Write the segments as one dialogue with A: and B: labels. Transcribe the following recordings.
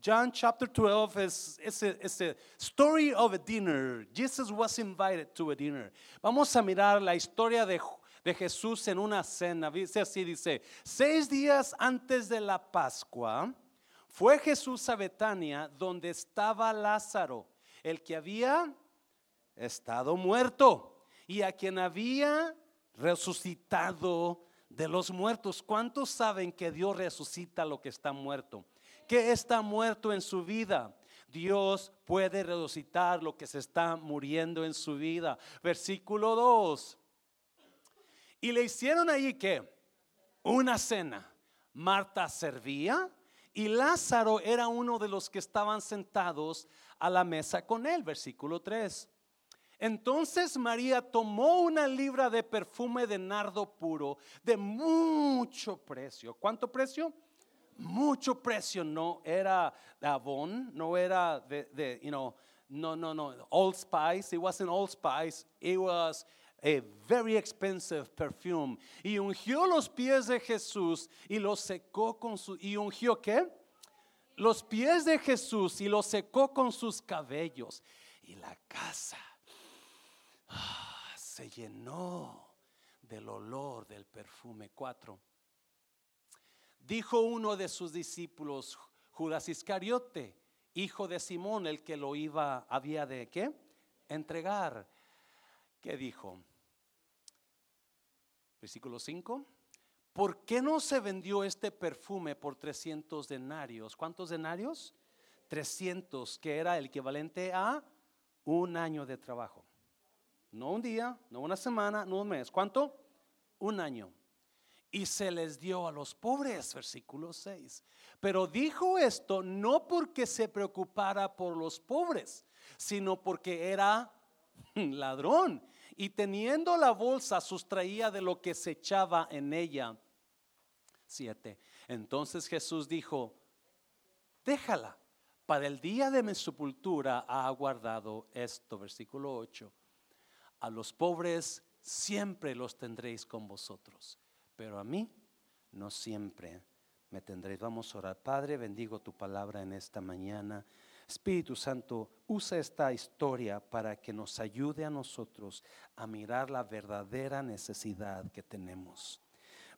A: John chapter 12 is, is, a, is a story of a dinner. Jesus was invited to a dinner. Vamos a mirar la historia de, de Jesús en una cena. Dice así, dice, seis días antes de la Pascua, fue Jesús a Betania donde estaba Lázaro, el que había estado muerto y a quien había resucitado de los muertos. ¿Cuántos saben que Dios resucita lo que está muerto? Que está muerto en su vida. Dios puede resucitar lo que se está muriendo en su vida. Versículo 2. Y le hicieron ahí que una cena. Marta servía y Lázaro era uno de los que estaban sentados a la mesa con él. Versículo 3. Entonces María tomó una libra de perfume de nardo puro de mucho precio. ¿Cuánto precio? Mucho precio. No era de Avon, no era de, you know, no, no, no, Old Spice. It wasn't Old Spice. It was a very expensive perfume. Y ungió los pies de Jesús y los secó con su. ¿Y ungió qué? Los pies de Jesús y los secó con sus cabellos. Y la casa se llenó del olor del perfume. Cuatro. Dijo uno de sus discípulos, Judas Iscariote, hijo de Simón, el que lo iba, había de qué? Entregar. ¿Qué dijo? Versículo 5. ¿Por qué no se vendió este perfume por 300 denarios? ¿Cuántos denarios? 300, que era el equivalente a un año de trabajo. No un día, no una semana, no un mes. ¿Cuánto? Un año. Y se les dio a los pobres, versículo 6. Pero dijo esto no porque se preocupara por los pobres, sino porque era ladrón. Y teniendo la bolsa, sustraía de lo que se echaba en ella. 7. Entonces Jesús dijo, déjala, para el día de mi sepultura ha guardado esto. Versículo 8 a los pobres siempre los tendréis con vosotros, pero a mí no siempre me tendréis. Vamos a orar. Padre, bendigo tu palabra en esta mañana. Espíritu Santo, usa esta historia para que nos ayude a nosotros a mirar la verdadera necesidad que tenemos.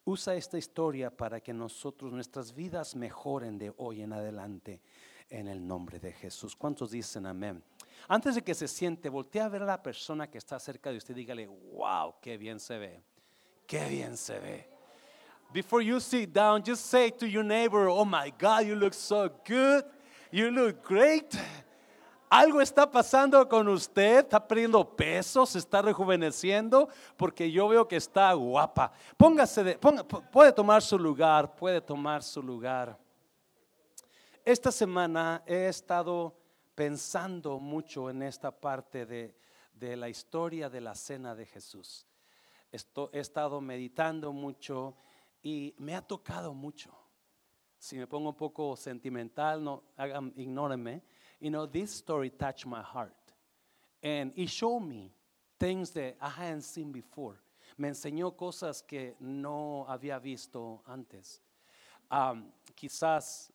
A: Usa esta historia para que nosotros, nuestras vidas mejoren de hoy en adelante en el nombre de Jesús. ¿Cuántos dicen amén? Antes de que se siente, voltea a ver a la persona que está cerca de usted y dígale, wow, qué bien se ve. Qué bien se ve. Before you sit down, just say to your neighbor, oh my God, you look so good. You look great. Algo está pasando con usted, está perdiendo peso, se está rejuveneciendo, porque yo veo que está guapa. Póngase, de, puede tomar su lugar, puede tomar su lugar. Esta semana he estado pensando mucho en esta parte de, la historia de la cena de Jesús. he estado meditando mucho y me ha tocado mucho. Si me pongo un poco sentimental, no, ignórenme. You know, this story touched my heart. And it showed me things that I hadn't seen before. Me enseñó cosas que no había visto antes. Um, quizás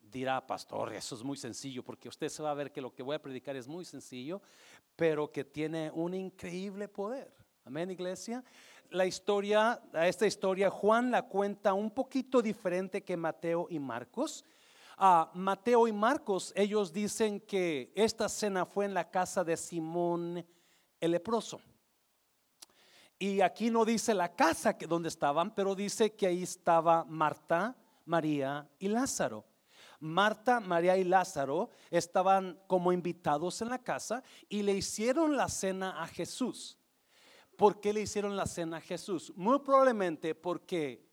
A: dirá, pastor, eso es muy sencillo, porque usted se va a ver que lo que voy a predicar es muy sencillo, pero que tiene un increíble poder. Amén, iglesia. La historia, esta historia, Juan la cuenta un poquito diferente que Mateo y Marcos. a Mateo y Marcos, ellos dicen que esta cena fue en la casa de Simón el leproso. Y aquí no dice la casa que donde estaban, pero dice que ahí estaba Marta, María y Lázaro. Marta, María y Lázaro estaban como invitados en la casa y le hicieron la cena a Jesús. ¿Por qué le hicieron la cena a Jesús? Muy probablemente porque,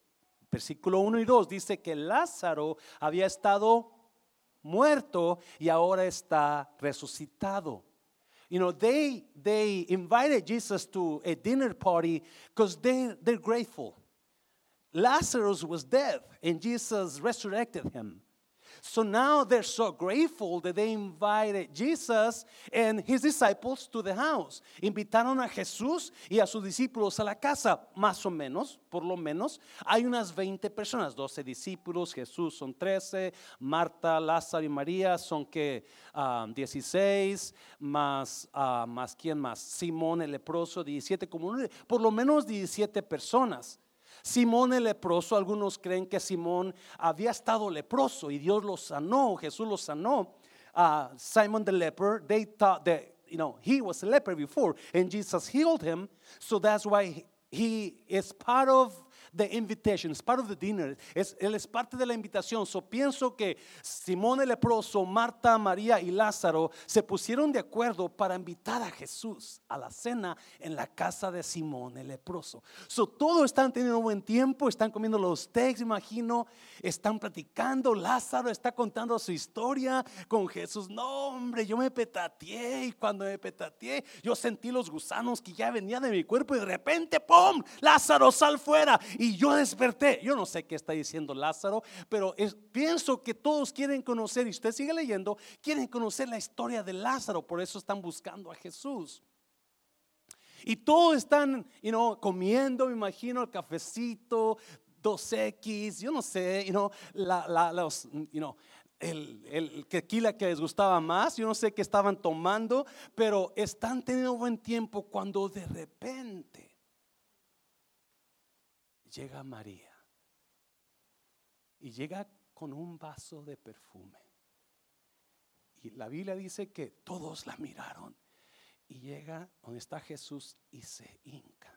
A: versículo 1 y 2 dice que Lázaro había estado muerto y ahora está resucitado. You know, they, they invited Jesus to a dinner party because they, they're grateful. Lazarus was dead and Jesus resurrected him. So now they're so grateful that they invited Jesus and his disciples to the house. Invitaron a Jesús y a sus discípulos a la casa, más o menos, por lo menos. Hay unas 20 personas, 12 discípulos, Jesús son 13, Marta, Lázaro y María son que 16, ah, más, uh, más quién más, Simón el leproso, 17, como por lo menos 17 personas. Simón el leproso, algunos creen que Simón había estado leproso y Dios lo sanó, Jesús lo sanó. Uh, Simon the leper, they thought that, you know, he was a leper before and Jesus healed him. So that's why he is part of the invitation, es part of the dinner, es, él es parte de la invitación. So pienso que Simón el leproso, Marta, María y Lázaro se pusieron de acuerdo para invitar a Jesús a la cena en la casa de Simón el leproso. So todos están teniendo buen tiempo, están comiendo los steaks, imagino, están platicando, Lázaro está contando su historia con Jesús. No, hombre, yo me petateé y cuando me petateé, yo sentí los gusanos que ya venían de mi cuerpo y de repente, ¡pum! Lázaro, sal fuera. Y yo desperté. Yo no sé qué está diciendo Lázaro, pero pienso que todos quieren conocer, y usted sigue leyendo, quieren conocer la historia de Lázaro, por eso están buscando a Jesús. Y todos están, you know, comiendo, me imagino, el cafecito, 2X, yo no sé, you know, la, los, you know, el, el tequila que les gustaba más, yo no sé qué estaban tomando, pero están teniendo buen tiempo cuando de repente llega María y llega con un vaso de perfume. Y la Biblia dice que todos la miraron. Y llega donde está Jesús y se hinca.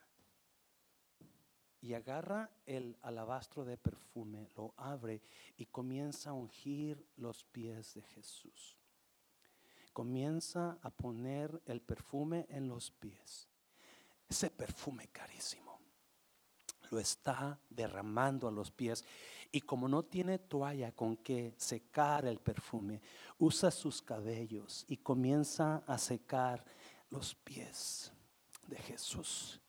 A: Y agarra el alabastro de perfume, lo abre y comienza a ungir los pies de Jesús. Comienza a poner el perfume en los pies. Ese perfume carísimo lo está derramando a los pies. Y como no tiene toalla con que secar el perfume, usa sus cabellos y comienza a secar los pies de Jesús.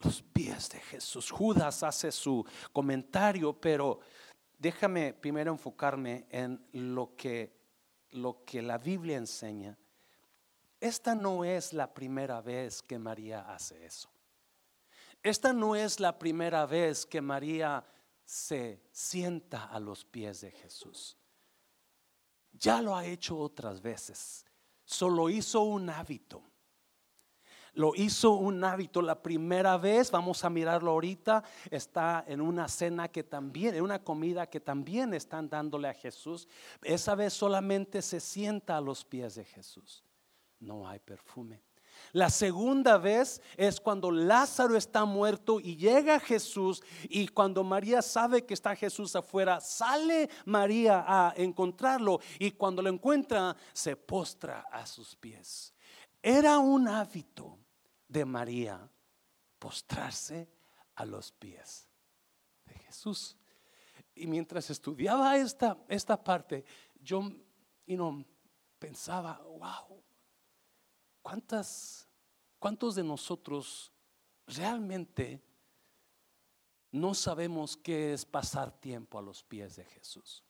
A: Los pies de Jesús. Judas hace su comentario, pero déjame primero enfocarme en lo que, lo que la Biblia enseña. Esta no es la primera vez que María hace eso. Esta no es la primera vez que María se sienta a los pies de Jesús. Ya lo ha hecho otras veces. Solo hizo un hábito. Lo hizo un hábito. La primera vez, vamos a mirarlo ahorita, está en una cena que también, en una comida que también están dándole a Jesús. Esa vez solamente se sienta a los pies de Jesús. No hay perfume. La segunda vez es cuando Lázaro está muerto y llega Jesús y cuando María sabe que está Jesús afuera, sale María a encontrarlo y cuando lo encuentra se postra a sus pies. Era un hábito de María postrarse a los pies de Jesús. Y mientras estudiaba esta, esta parte, yo pensaba, wow, ¿Cuántas, ¿Cuántos de nosotros realmente no sabemos qué es pasar tiempo a los pies de Jesús?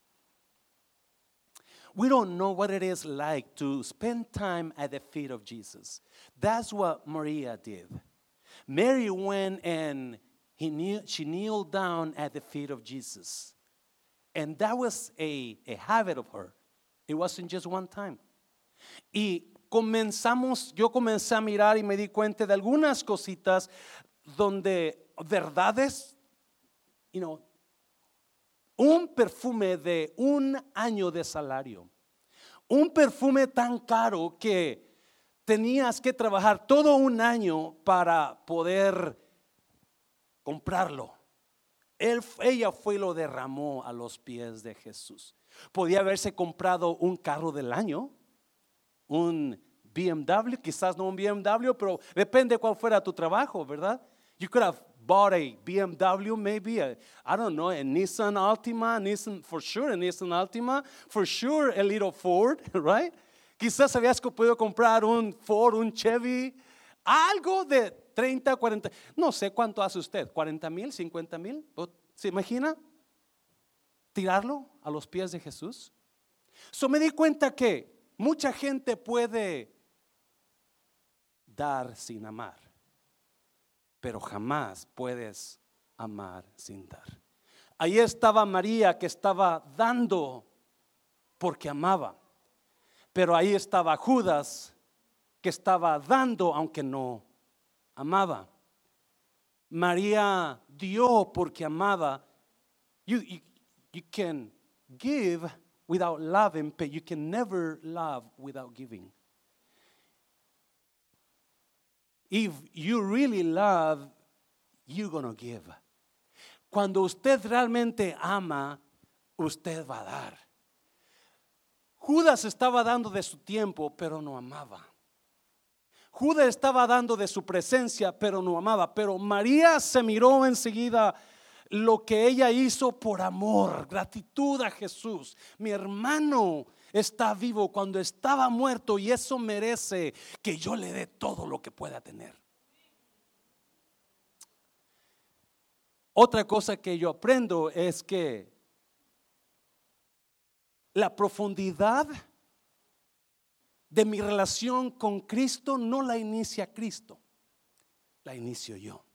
A: We don't know what it is like to spend time at the feet of Jesus. That's what Maria did. Mary went and he kneel, she kneeled down at the feet of Jesus. And that was a, a habit of her. It wasn't just one time. Y comenzamos, yo comencé a mirar y me di cuenta de algunas cositas donde verdades, you know, un perfume de un año de salario, un perfume tan caro que tenías que trabajar todo un año para poder comprarlo. Él, ella fue y lo derramó a los pies de Jesús. Podía haberse comprado un carro del año, un BMW, quizás no un BMW, pero depende cuál fuera tu trabajo, ¿verdad? You could have bought a BMW, maybe a, I don't know, a Nissan Altima, Nissan for sure, a Nissan Altima, for sure a little Ford, right? Quizás habías podido comprar un Ford, un Chevy, algo de 30, 40, no sé cuánto hace usted, 40 mil, 50 mil, ¿se imagina? Tirarlo a los pies de Jesús. So me di cuenta que mucha gente puede dar sin amar, pero jamás puedes amar sin dar. Ahí estaba María que estaba dando porque amaba, pero ahí estaba Judas que estaba dando aunque no amaba. María dio porque amaba. You, you, you can give without loving, but you can never love without giving. If you really love, you're to give. Cuando usted realmente ama, usted va a dar. Judas estaba dando de su tiempo, pero no amaba. Judas estaba dando de su presencia, pero no amaba. Pero María se miró enseguida lo que ella hizo por amor, gratitud a Jesús. Mi hermano está vivo cuando estaba muerto y eso merece que yo le dé todo lo que pueda tener. Otra cosa que yo aprendo es que la profundidad de mi relación con Cristo no la inicia Cristo, la inicio yo.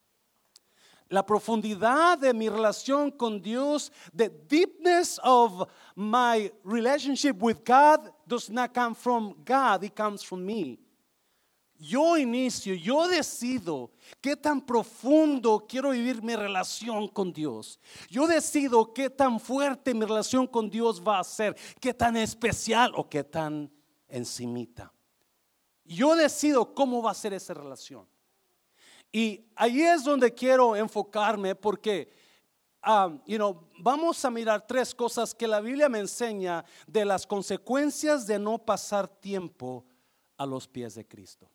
A: La profundidad de mi relación con Dios, the deepness of my relationship with God does not come from God, it comes from me. Yo inicio, yo decido qué tan profundo quiero vivir mi relación con Dios. Yo decido qué tan fuerte mi relación con Dios va a ser, qué tan especial o qué tan encimita. Yo decido cómo va a ser esa relación. Y ahí es donde quiero enfocarme porque, um, you know, vamos a mirar tres cosas que la Biblia me enseña de las consecuencias de no pasar tiempo a los pies de Cristo.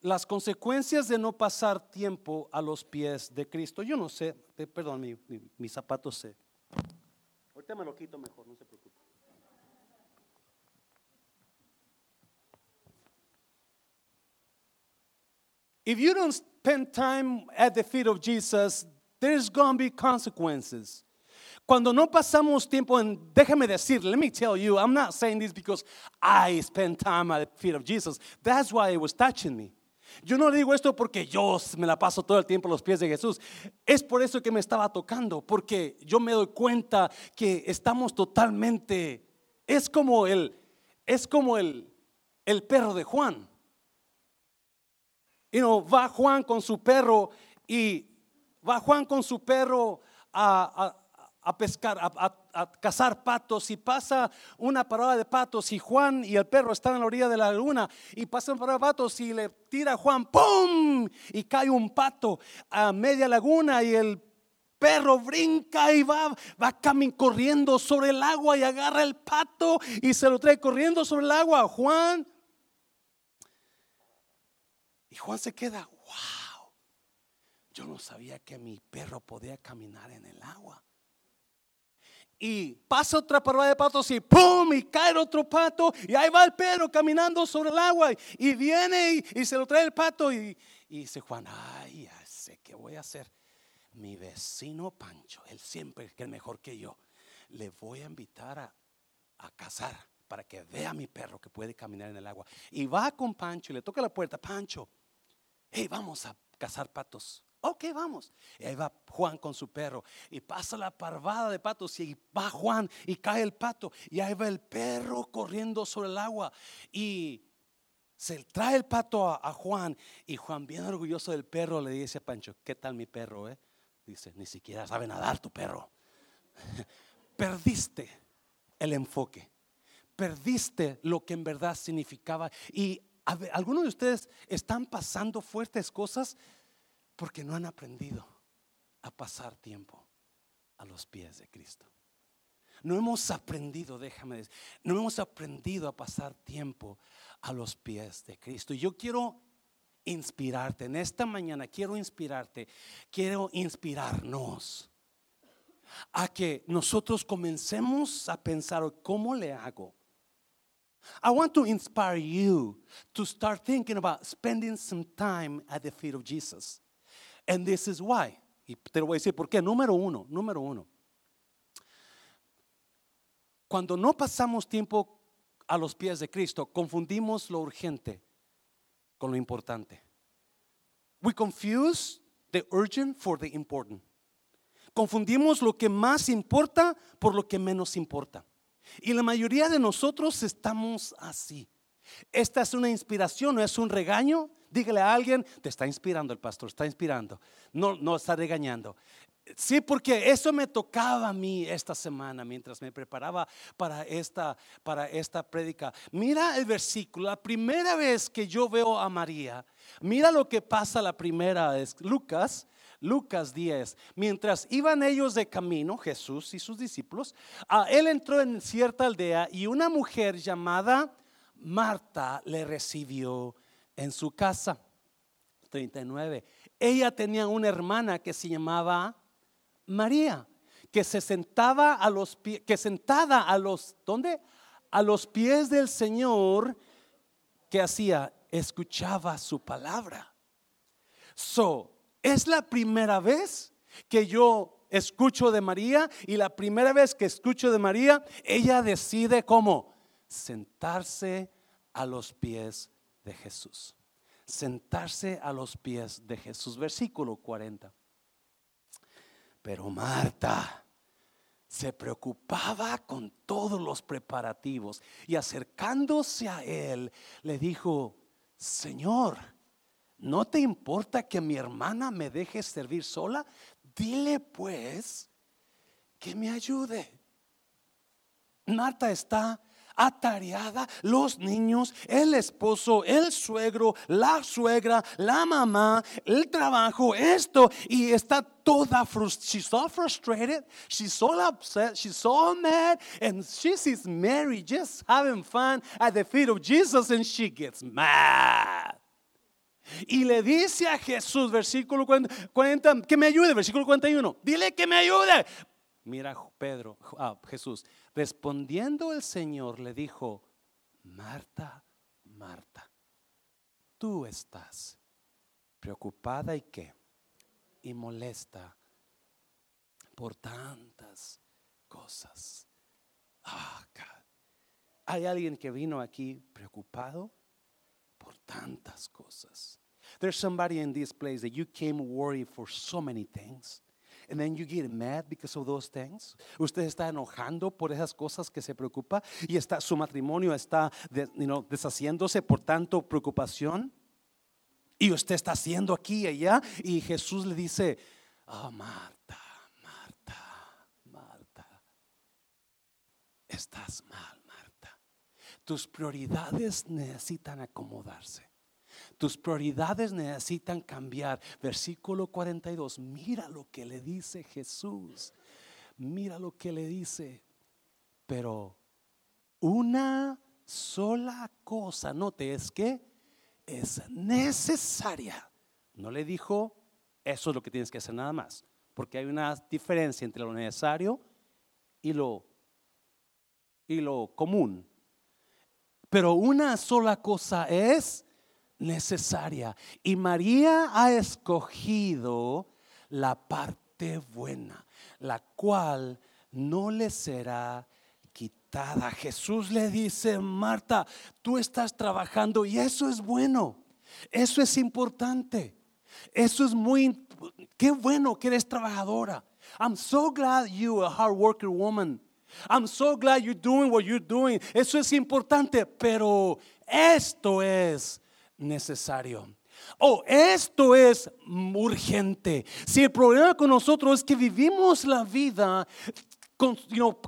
A: Las consecuencias de no pasar tiempo a los pies de Cristo. Yo no sé, perdón, mi, mi, mis zapatos se. Ahorita me lo quito mejor, no se preocupe. If you don't spend time at the feet of Jesus, there's going to be consequences. Cuando no pasamos tiempo en, déjame decir, let me tell you, I'm not saying this because I spend time at the feet of Jesus. That's why it was touching me. Yo no digo esto porque yo me la paso todo el tiempo a los pies de Jesús. Es por eso que me estaba tocando, porque yo me doy cuenta que estamos totalmente, es como el, es como el, el perro de Juan. You know, va Juan con su perro y va Juan con su perro a, a, pescar, a, cazar patos y pasa una parada de patos y Juan y el perro están en la orilla de la laguna y pasa una parada de patos y le tira Juan, ¡pum! Y cae un pato a media laguna y el perro brinca y va, va corriendo sobre el agua y agarra el pato y se lo trae corriendo sobre el agua. Juan y Juan se queda, wow, yo no sabía que mi perro podía caminar en el agua. Y pasa otra parada de patos y ¡pum! Y cae otro pato. Y ahí va el perro caminando sobre el agua. Y viene y, se lo trae el pato. Y, dice Juan, ay, ya sé qué voy a hacer. Mi vecino Pancho, él siempre que es mejor que yo, le voy a invitar a, a cazar para que vea a mi perro que puede caminar en el agua. Y va con Pancho y le toca la puerta, Pancho, hey, vamos a cazar patos. Ok, vamos. Y ahí va Juan con su perro. Y pasa la parvada de patos. Y va Juan y cae el pato. Y ahí va el perro corriendo sobre el agua. Y se trae el pato a, Juan. Y Juan, bien orgulloso del perro, le dice a Pancho: ¿Qué tal mi perro? Eh? Dice: Ni siquiera sabe nadar tu perro. Perdiste el enfoque. Perdiste lo que en verdad significaba. Y algunos de ustedes están pasando fuertes cosas porque no han aprendido a pasar tiempo a los pies de Cristo. No hemos aprendido, déjame decir, no hemos aprendido a pasar tiempo a los pies de Cristo. Y yo quiero inspirarte en esta mañana, quiero inspirarte, quiero inspirarnos a que nosotros comencemos a pensar, ¿cómo le hago? I want to inspire you to start thinking about spending some time at the feet of Jesus. And this is why. Y te lo voy a decir por qué. Número uno, número uno. cuando no pasamos tiempo a los pies de Cristo, confundimos lo urgente con lo importante. We confuse the urgent for the important. Confundimos lo que más importa por lo que menos importa. Y la mayoría de nosotros estamos así. Esta es una inspiración, no es un regaño. Dígale a alguien, te está inspirando el pastor, está inspirando. No, no está regañando. Sí, porque eso me tocaba a mí esta semana mientras me preparaba para esta, para esta prédica. Mira el versículo, la primera vez que yo veo a María, mira lo que pasa la primera vez. Lucas, Lucas 10. Mientras iban ellos de camino, Jesús y sus discípulos, a él entró en cierta aldea y una mujer llamada Marta le recibió en su casa. 39. Ella tenía una hermana que se llamaba María, que se sentaba a los pies, que sentada a los, ¿dónde? A los pies del Señor, que hacía, escuchaba su palabra. So, es la primera vez que yo escucho de María y la primera vez que escucho de María, ella decide cómo sentarse a los pies de Jesús. Sentarse a los pies de Jesús. Versículo 40. Pero Marta se preocupaba con todos los preparativos y acercándose a él le dijo, Señor, ¿no te importa que mi hermana me deje servir sola? Dile pues que me ayude. Marta está atareada, los niños, el esposo, el suegro, la suegra, la mamá, el trabajo, esto, y está toda frustrada. She's so frustrated, she's so upset, she's so mad, and she sees Mary just having fun at the feet of Jesus, and she gets mad. Y le dice a Jesús, versículo 40, que me ayude, versículo 41, dile que me ayude. Mira Pedro, ah, Jesús, respondiendo el Señor le dijo, Marta, Marta, tú estás preocupada y qué? Y molesta por tantas cosas. Ah, Hay alguien que vino aquí preocupado por tantas cosas. There's somebody in this place that you came worried for so many things. And then you get mad because of those things. Usted está enojando por esas cosas que se preocupa y está, su matrimonio está deshaciéndose por tanto preocupación. Y usted está haciendo aquí y allá. Y Jesús le dice, oh Marta, Marta, Marta, estás mal, Marta. Tus prioridades necesitan acomodarse. Tus prioridades necesitan cambiar. Versículo 42. Mira lo que le dice Jesús. Mira lo que le dice. Pero una sola cosa, note, es que es necesaria. No le dijo, eso es lo que tienes que hacer nada más. Porque hay una diferencia entre lo necesario y lo, y lo común. Pero una sola cosa es necesaria. Y María ha escogido la parte buena, la cual no le será quitada. Jesús le dice, Marta, tú estás trabajando y eso es bueno, eso es importante, eso es muy, qué bueno que eres trabajadora. I'm so glad you, a hard worker woman. I'm so glad you're doing what you're doing. Eso es importante, pero esto es necesario. Oh, esto es urgente. Si el problema con nosotros es que vivimos la vida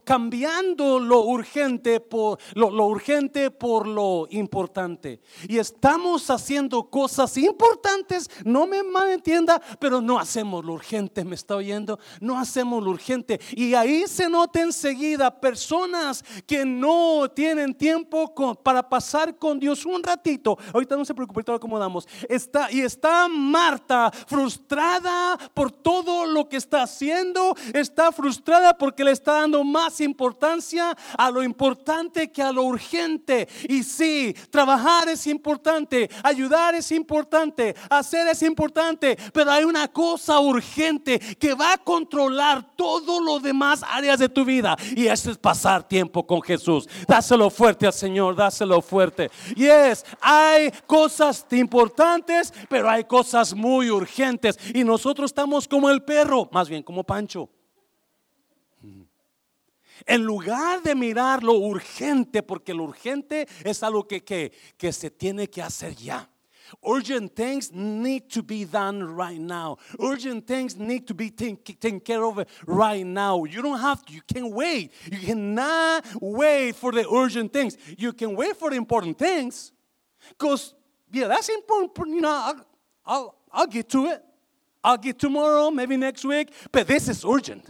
A: cambiando lo urgente por lo, urgente por lo importante. Y estamos haciendo cosas importantes, no me malentienda, pero no hacemos lo urgente, ¿me está oyendo? No hacemos lo urgente. Y ahí se nota enseguida personas que no tienen tiempo para pasar con Dios un ratito. Ahorita no se preocupe, todo acomodamos. Está, y está Marta frustrada por todo lo que está haciendo, está frustrada porque le está dando más importancia a lo importante que a lo urgente. Y sí, trabajar es importante, ayudar es importante, hacer es importante, pero hay una cosa urgente que va a controlar todo lo demás áreas de tu vida y eso es pasar tiempo con Jesús. Dáselo fuerte al Señor, dáselo fuerte. Y es, hay cosas importantes, pero hay cosas muy urgentes y nosotros estamos como el perro, más bien como Pancho. En lugar de mirar lo urgente, porque lo urgente es algo que, que, que se tiene que hacer ya. Urgent things need to be done right now. Urgent things need to be taken care of right now. You don't have to, you can wait. You cannot wait for the urgent things. You can wait for the important things. Because, yeah, that's important. You know, I'll, I'll, I'll get to it. I'll get tomorrow, maybe next week. But this is urgent.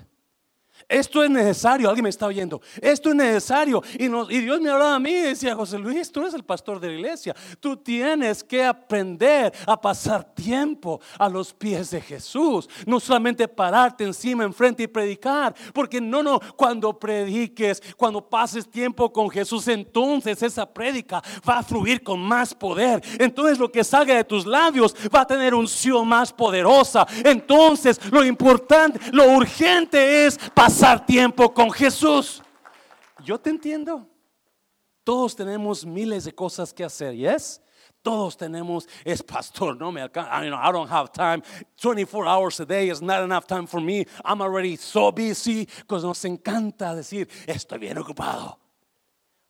A: Esto es necesario, alguien me está oyendo. Esto es necesario. Y, Dios me hablaba a mí y decía, José Luis, tú eres el pastor de la iglesia. Tú tienes que aprender a pasar tiempo a los pies de Jesús. No solamente pararte encima, enfrente y predicar. Porque no, no, cuando prediques, cuando pases tiempo con Jesús, entonces esa prédica va a fluir con más poder. Entonces lo que salga de tus labios va a tener unción más poderosa. Entonces lo importante, lo urgente es pasar pasar tiempo con Jesús. Yo te entiendo. Todos tenemos miles de cosas que hacer, ¿yes? Todos tenemos, es pastor, no me alcanza, I, I don't have time. 24 hours a day is not enough time for me. I'm already so busy. Because nos encanta decir, estoy bien ocupado.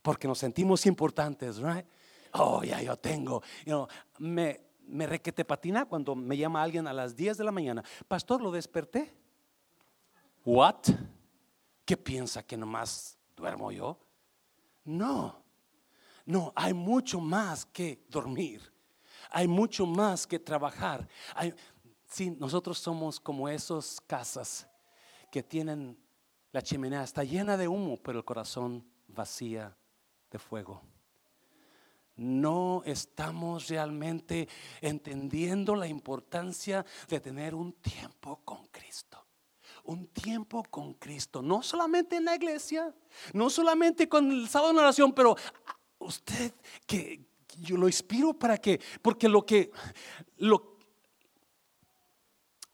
A: Porque nos sentimos importantes, right? Oh, ya yo tengo. You know, me, me requete patina cuando me llama alguien a las 10 de la mañana. Pastor, lo desperté. What? ¿Qué piensa que nomás duermo yo? No, no, hay mucho más que dormir. Hay mucho más que trabajar. Hay, sí, nosotros somos como esas casas que tienen la chimenea, está llena de humo, pero el corazón vacía de fuego. No estamos realmente entendiendo la importancia de tener un tiempo con Cristo un tiempo con Cristo, no solamente en la iglesia, no solamente con el sábado de oración, pero usted que yo lo inspiro para que, porque lo que, lo,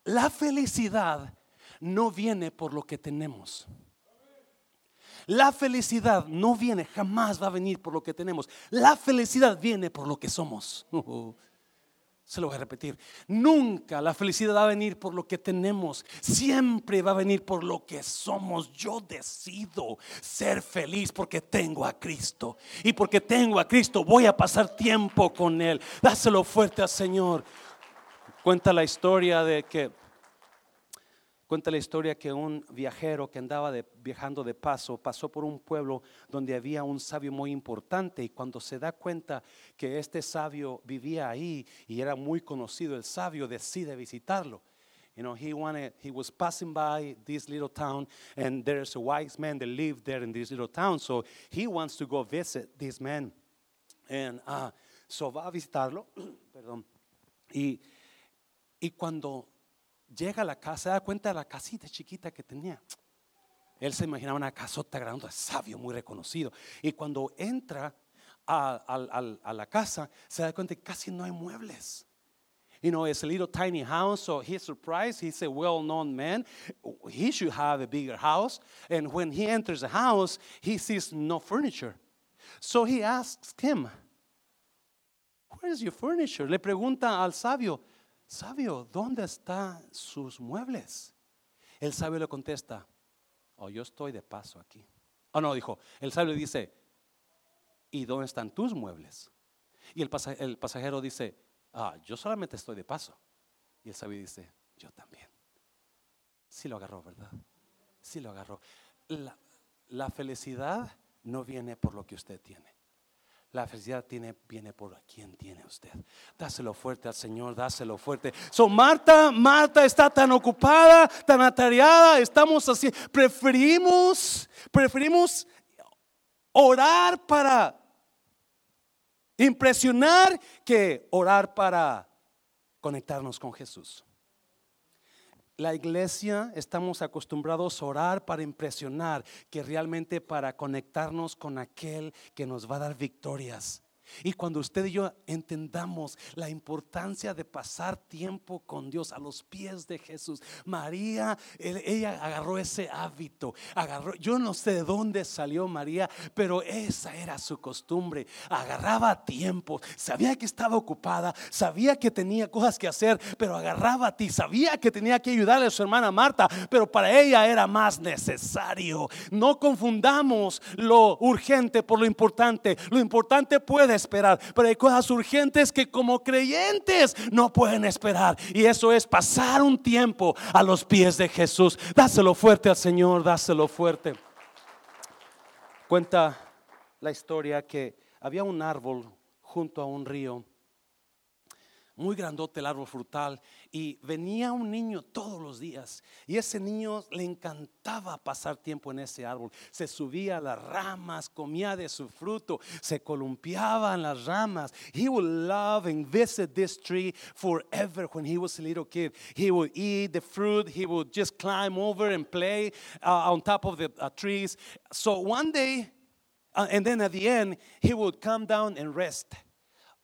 A: la felicidad no viene por lo que tenemos. La felicidad no viene, jamás va a venir por lo que tenemos. La felicidad viene por lo que somos. Se lo voy a repetir. Nunca la felicidad va a venir por lo que tenemos. Siempre va a venir por lo que somos. Yo decido ser feliz porque tengo a Cristo. Y porque tengo a Cristo voy a pasar tiempo con Él. Dáselo fuerte al Señor. Cuenta la historia de que Cuenta la historia que un viajero que andaba viajando de paso pasó por un pueblo donde había un sabio muy importante y cuando se da cuenta que este sabio vivía ahí y era muy conocido, el sabio decide visitarlo. You know, he wanted, he was passing by this little town, and there's a wise man that lived there in this little town, so he wants to go visit this man. And uh, so va a visitarlo, perdón. Y, y cuando llega a la casa, se da cuenta de la casita chiquita que tenía. Él se imaginaba una casota grande, sabio, muy reconocido. Y cuando entra a, a, la casa, se da cuenta que casi no hay muebles. You know, it's a little tiny house, so he's surprised. He's a well known man. He should have a bigger house. And when he enters the house, he sees no furniture. So he asks him, Where's your furniture? Le pregunta al sabio, sabio, ¿dónde están sus muebles? El sabio le contesta, oh, yo estoy de paso aquí. Oh, no, dijo, el sabio dice, ¿y dónde están tus muebles? Y el, pasajero dice, ah, yo solamente estoy de paso. Y el sabio dice, yo también. Sí lo agarró, ¿verdad? Sí lo agarró. la felicidad no viene por lo que usted tiene. La felicidad tiene, viene por quien tiene usted. Dáselo fuerte al Señor, dáselo fuerte. So, Marta, Marta está tan ocupada, tan atareada, estamos así. Preferimos, preferimos orar para impresionar que orar para conectarnos con Jesús. La iglesia estamos acostumbrados a orar para impresionar que realmente para conectarnos con aquel que nos va a dar victorias. Y cuando usted y yo entendamos la importancia de pasar tiempo con Dios a los pies de Jesús, María, ella agarró ese hábito, agarró, yo no sé de dónde salió María, pero esa era su costumbre, agarraba tiempo, sabía que estaba ocupada, sabía que tenía cosas que hacer, pero agarraba a ti, sabía que tenía que ayudarle a su hermana Marta, pero para ella era más necesario. No confundamos lo urgente por lo importante, lo importante puede esperar, pero hay cosas urgentes que como creyentes no pueden esperar. Y eso es pasar un tiempo a los pies de Jesús. Dáselo fuerte al Señor, dáselo fuerte. Cuenta la historia que había un árbol junto a un río muy grandote el árbol frutal y venía un niño todos los días y ese niño le encantaba pasar tiempo en ese árbol. Se subía a las ramas, comía de su fruto, se columpiaba en las ramas. He would love and visit this tree forever when he was a little kid. He would eat the fruit, he would just climb over and play uh, on top of the uh, trees. So one day, uh, and then at the end, he would come down and rest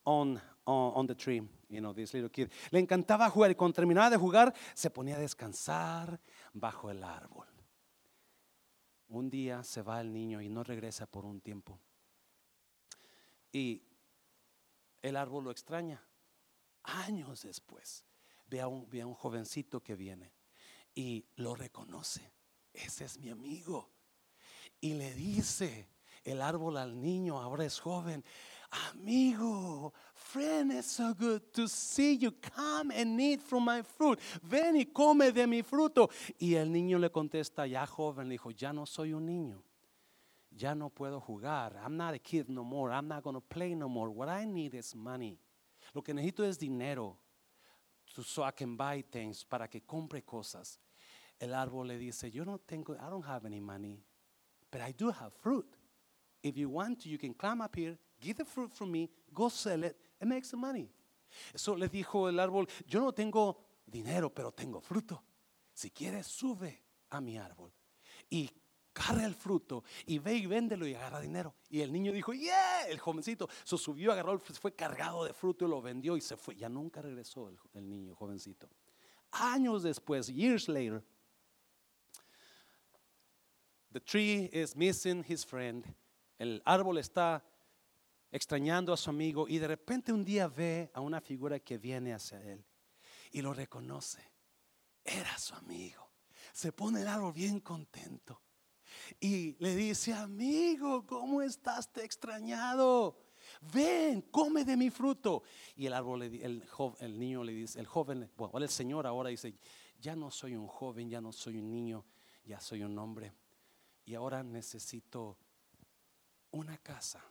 A: on, on, on the tree you know, this little kid. Le encantaba jugar y cuando terminaba de jugar se ponía a descansar bajo el árbol. Un día se va el niño y no regresa por un tiempo. Y el árbol lo extraña. Años después ve a un, ve a un jovencito que viene y lo reconoce. Ese es mi amigo. Y le dice el árbol al niño, ahora es joven, amigo, friend, it's so good to see you. Come and eat from my fruit. Ven y come de mi fruto. Y el niño le contesta, ya joven, le dijo, ya no soy un niño. Ya no puedo jugar. I'm not a kid no more. I'm not going to play no more. What I need is money. Lo que necesito es dinero. So I can buy things para que compre cosas. El árbol le dice, yo no tengo, I don't have any money, but I do have fruit. If you want to, you can climb up here Get the fruit from me, go sell it, and make some money. Eso le dijo el árbol, yo no tengo dinero, pero tengo fruto. Si quieres, sube a mi árbol y carga el fruto y ve y véndelo y agarra dinero. Y el niño dijo, yeah, el jovencito. Se subió, agarró, fue cargado de fruto y lo vendió y se fue. Ya nunca regresó el, el niño, jovencito. Años después, years later, the tree is missing his friend. El árbol está extrañando a su amigo y de repente un día ve a una figura que viene hacia él y lo reconoce. Era su amigo. Se pone el árbol bien contento y le dice, amigo, ¿cómo estás? Te extrañado. Ven, come de mi fruto. Y el árbol, el, el niño le dice, el joven, bueno, el señor ahora dice, ya no soy un joven, ya no soy un niño, ya soy un hombre. Y ahora necesito una casa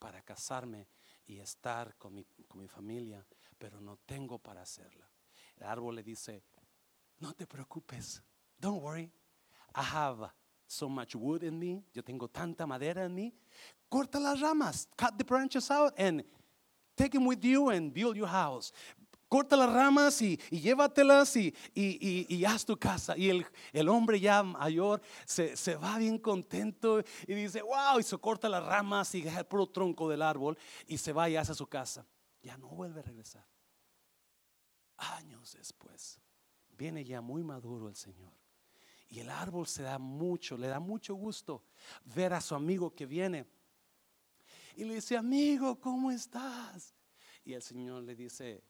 A: para casarme y estar con mi, con mi familia, pero no tengo para hacerla. El árbol le dice, no te preocupes, don't worry, I have so much wood in me, yo tengo tanta madera en mí, corta las ramas, cut the branches out and take them with you and build your house corta las ramas y, llévatelas y, y, haz tu casa. Y el, el hombre ya mayor se, se, va bien contento y dice, wow, y se corta las ramas y deja el puro tronco del árbol y se va y hace su casa. Ya no vuelve a regresar. Años después, viene ya muy maduro el Señor. Y el árbol se da mucho, le da mucho gusto ver a su amigo que viene. Y le dice, amigo, ¿cómo estás? Y el Señor le dice,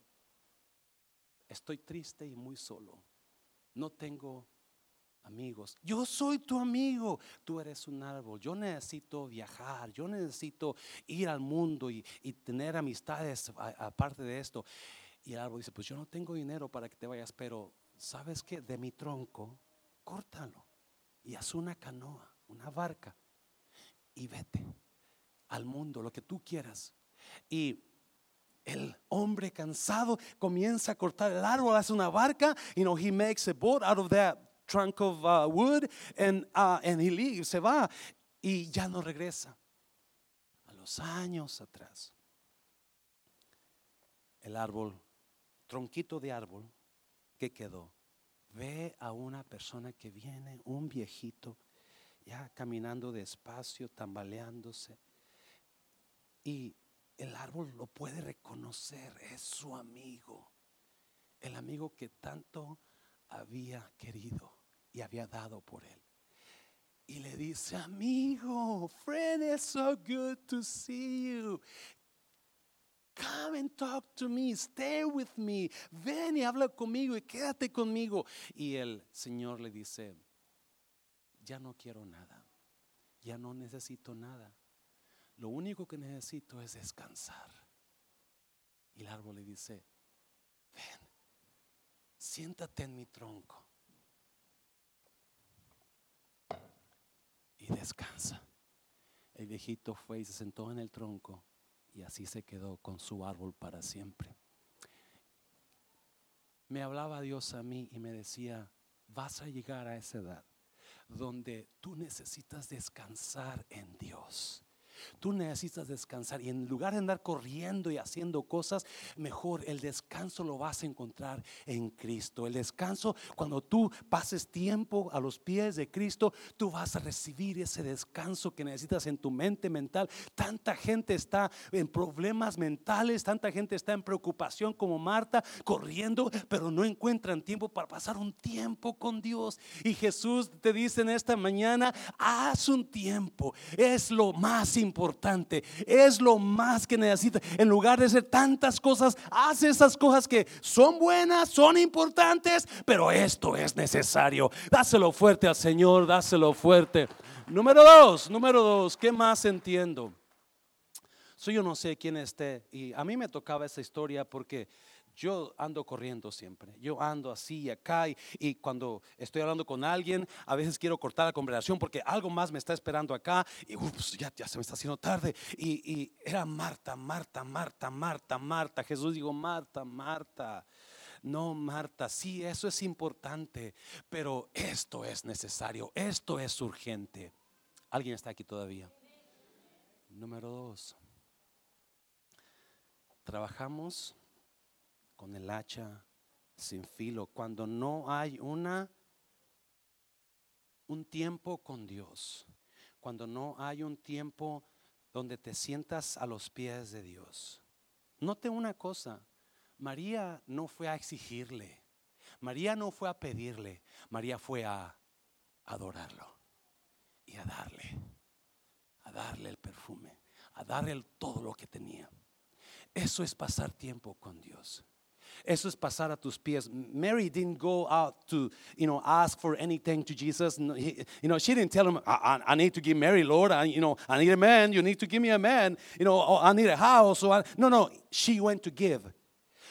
A: estoy triste y muy solo. No tengo amigos. Yo soy tu amigo. Tú eres un árbol. Yo necesito viajar. Yo necesito ir al mundo y, tener amistades aparte de esto. Y el árbol dice, pues yo no tengo dinero para que te vayas, pero ¿sabes qué? De mi tronco, córtalo y haz una canoa, una barca y vete al mundo, lo que tú quieras. Y el hombre cansado comienza a cortar el árbol, hace una barca, you know, he makes a boat out of that trunk of uh, wood and, uh, and he leaves, se va y ya no regresa. A los años atrás, el árbol, tronquito de árbol, que quedó? ve a una persona que viene, un viejito, ya caminando despacio, tambaleándose. Y el árbol lo puede reconocer, es su amigo, el amigo que tanto había querido y había dado por él. Y le dice, amigo, friend, it's so good to see you. Come and talk to me, stay with me. Ven y habla conmigo y quédate conmigo. Y el Señor le dice, ya no quiero nada, ya no necesito nada. Lo único que necesito es descansar. Y el árbol le dice, ven, siéntate en mi tronco y descansa. El viejito fue y se sentó en el tronco y así se quedó con su árbol para siempre. Me hablaba Dios a mí y me decía, vas a llegar a esa edad donde tú necesitas descansar en Dios. Tú necesitas descansar y en lugar de andar corriendo y haciendo cosas, mejor el descanso lo vas a encontrar en Cristo. El descanso, cuando tú pases tiempo a los pies de Cristo, tú vas a recibir ese descanso que necesitas en tu mente mental. Tanta gente está en problemas mentales, tanta gente está en preocupación como Marta, corriendo, pero no encuentran tiempo para pasar un tiempo con Dios. Y Jesús te dice en esta mañana, haz un tiempo, es lo más importante es lo más que necesita. En lugar de hacer tantas cosas, hace esas cosas que son buenas, son importantes, pero esto es necesario. Dáselo fuerte al Señor, dáselo fuerte. Número dos, número dos, ¿qué más entiendo? So, yo no sé quién esté y a mí me tocaba esa historia porque yo ando corriendo siempre, yo ando así y acá y, cuando estoy hablando con alguien, a veces quiero cortar la conversación porque algo más me está esperando acá y ya, ya, se me está haciendo tarde. Y, y era Marta, Marta, Marta, Marta, Marta. Jesús dijo, Marta, Marta. No, Marta, sí, eso es importante, pero esto es necesario, esto es urgente. ¿Alguien está aquí todavía? Número dos. Trabajamos con el hacha sin filo, cuando no hay una un tiempo con Dios, cuando no hay un tiempo donde te sientas a los pies de Dios. Note una cosa, María no fue a exigirle, María no fue a pedirle, María fue a adorarlo y a darle, a darle el perfume, a darle todo lo que tenía. Eso es pasar tiempo con Dios. Eso es pasar a tus pies. Mary didn't go out to, you know, ask for anything to Jesus. you know, she didn't tell him, I, need to give Mary, Lord. I, you know, I need a man. You need to give me a man. You know, oh, I need a house. No, no. She went to give.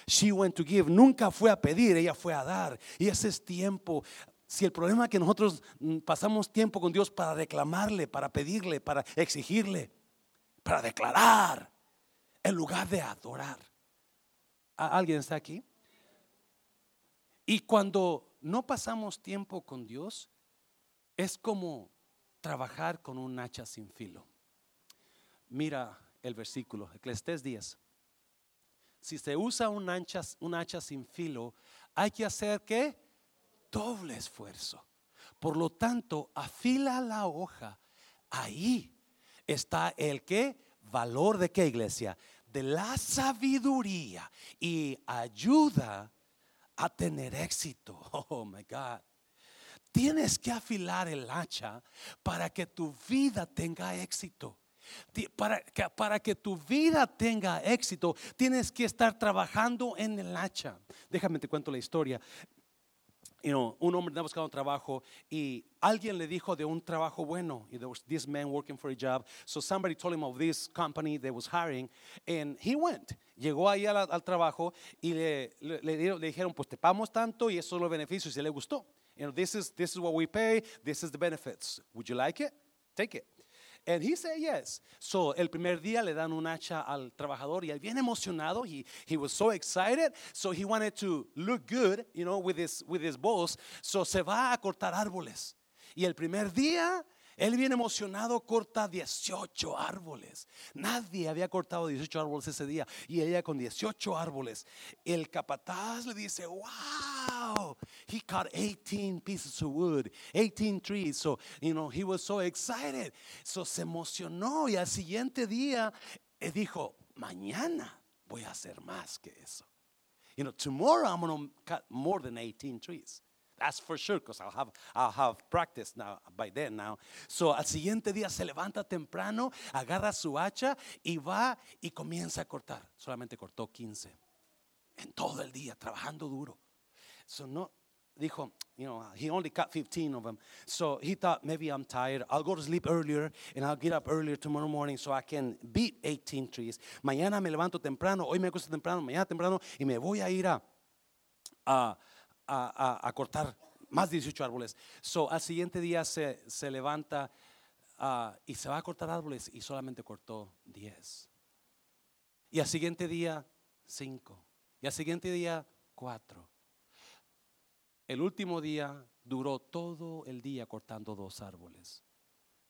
A: She went to give. Nunca fue a pedir, ella fue a dar. Y ese es tiempo. Si el problema es que nosotros mm, pasamos tiempo con Dios para reclamarle, para pedirle, para exigirle, para declarar, en lugar de adorar. ¿Alguien está aquí? Y cuando no pasamos tiempo con Dios, es como trabajar con un hacha sin filo. Mira el versículo, Eclesiastés 10. Si se usa un hacha, un hacha sin filo, hay que hacer que doble esfuerzo. Por lo tanto, afila la hoja. Ahí está el que valor de qué iglesia? De la sabiduría y ayuda a tener éxito. Oh my God. Tienes que afilar el hacha para que tu vida tenga éxito. Para que, para que tu vida tenga éxito, tienes que estar trabajando en el hacha. Déjame te cuento la historia you know, un hombre estaba buscando trabajo y alguien le dijo de un trabajo bueno. There was this man working for a job. So somebody told him of this company that was hiring and he went. Llegó ahí al, al trabajo y le, dijeron, pues te pagamos tanto y esos son los beneficios y le gustó. You know, this is, this is what we pay, this is the benefits. Would you like it? Take it. And he said yes. So el primer día le dan un hacha al trabajador y él bien emocionado. He, he was so excited. So he wanted to look good, you know, with his, with his boss. So se va a cortar árboles. Y el primer día Él viene emocionado, corta 18 árboles. Nadie había cortado 18 árboles ese día. Y ella con 18 árboles. El capataz le dice, wow, he cut 18 pieces of wood, 18 trees. So, you know, he was so excited. So se emocionó y al siguiente día eh, dijo, mañana voy a hacer más que eso. You know, tomorrow I'm going to cut more than 18 trees. That's for sure, because I'll have, I'll have practice now by then now. So al siguiente día se levanta temprano, agarra su hacha y va y comienza a cortar. Solamente cortó 15 en todo el día, trabajando duro. So no, dijo, you know, he only cut 15 of them. So he thought maybe I'm tired. I'll go to sleep earlier and I'll get up earlier tomorrow morning so I can beat 18 trees. Mañana me levanto temprano, hoy me acuesto temprano, mañana temprano y me voy a ir a, a a, cortar más de 18 árboles. So, al siguiente día se, se levanta ah, y se va a cortar árboles y solamente cortó 10. Y al siguiente día, 5. Y al siguiente día, 4. El último día duró todo el día cortando dos árboles.